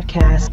Podcast.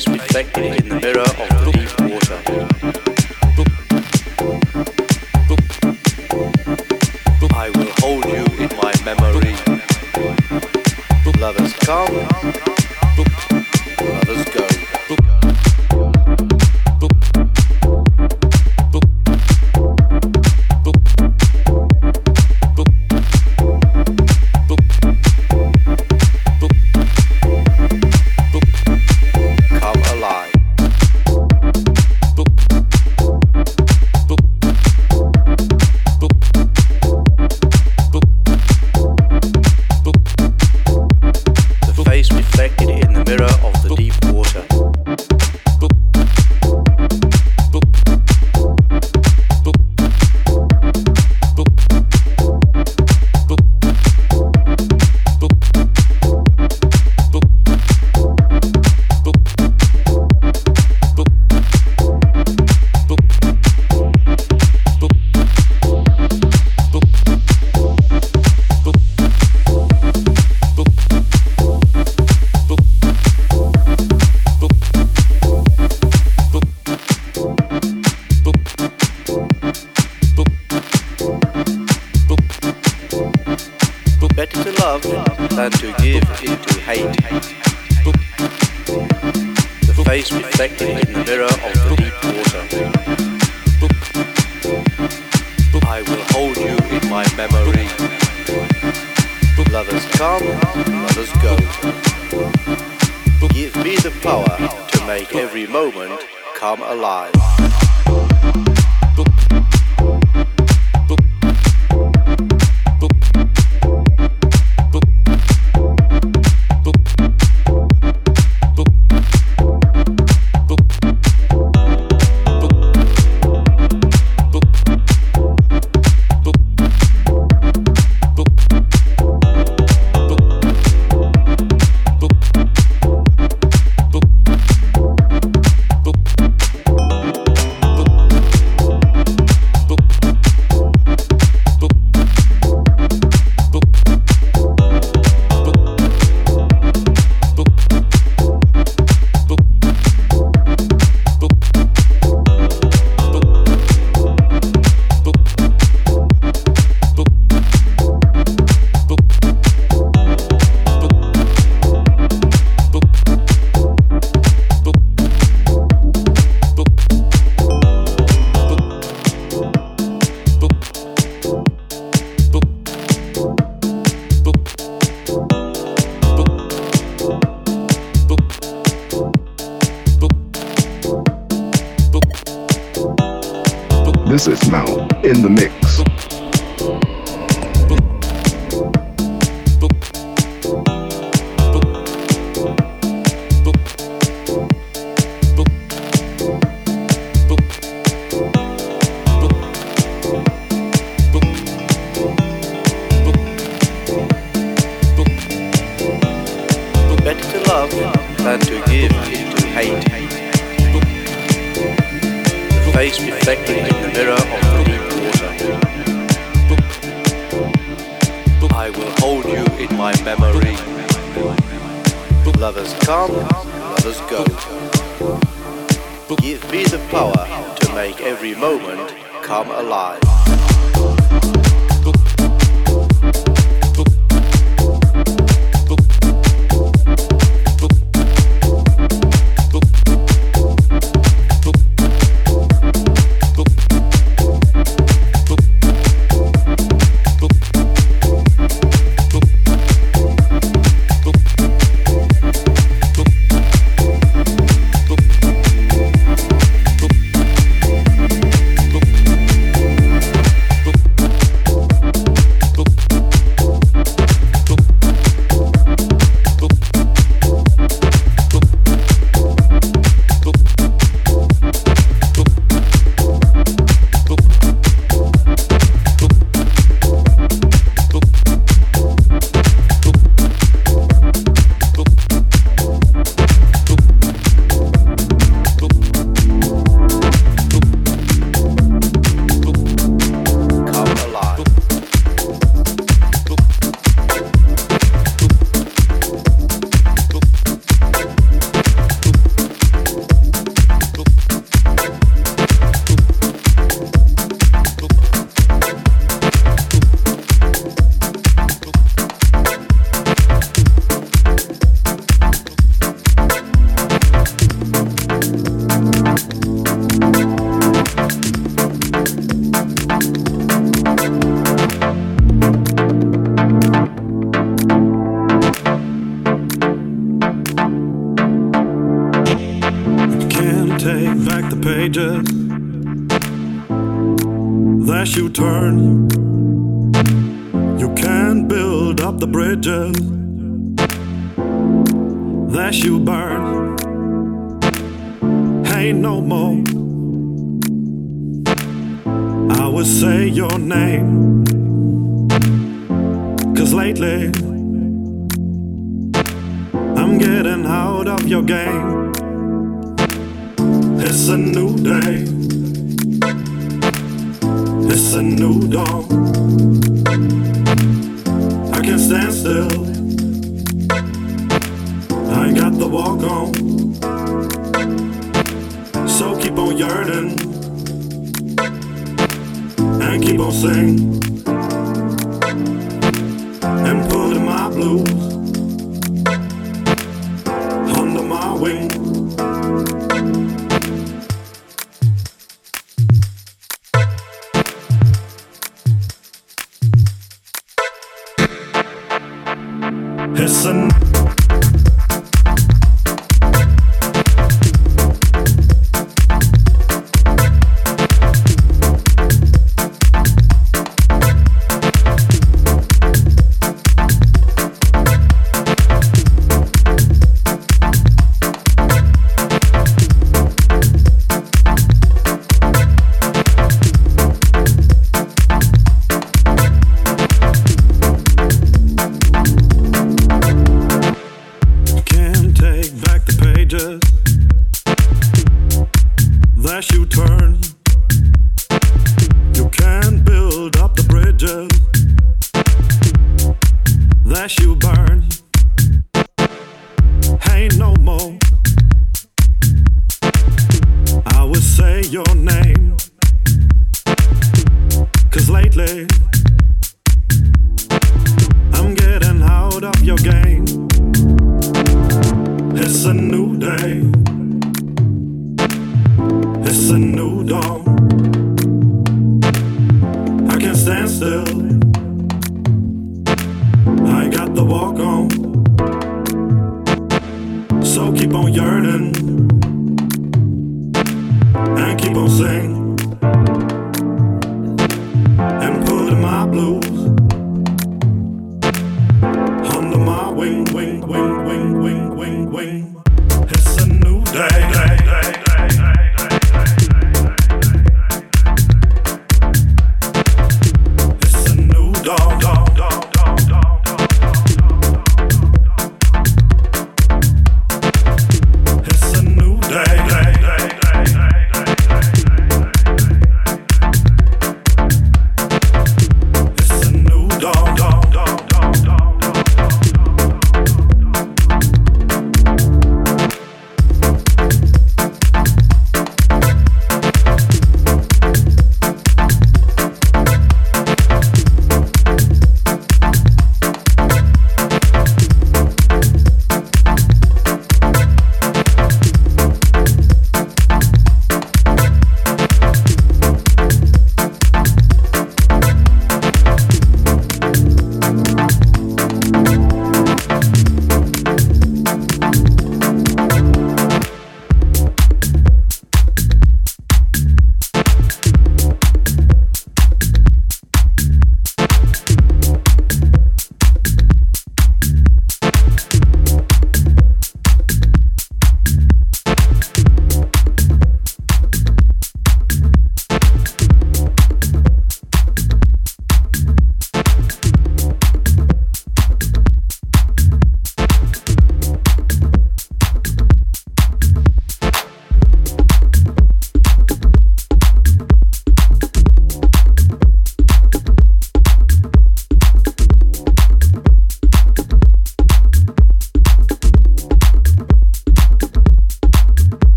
is reflected in the mirror of deep water. I will hold you in my memory. Lovers, come.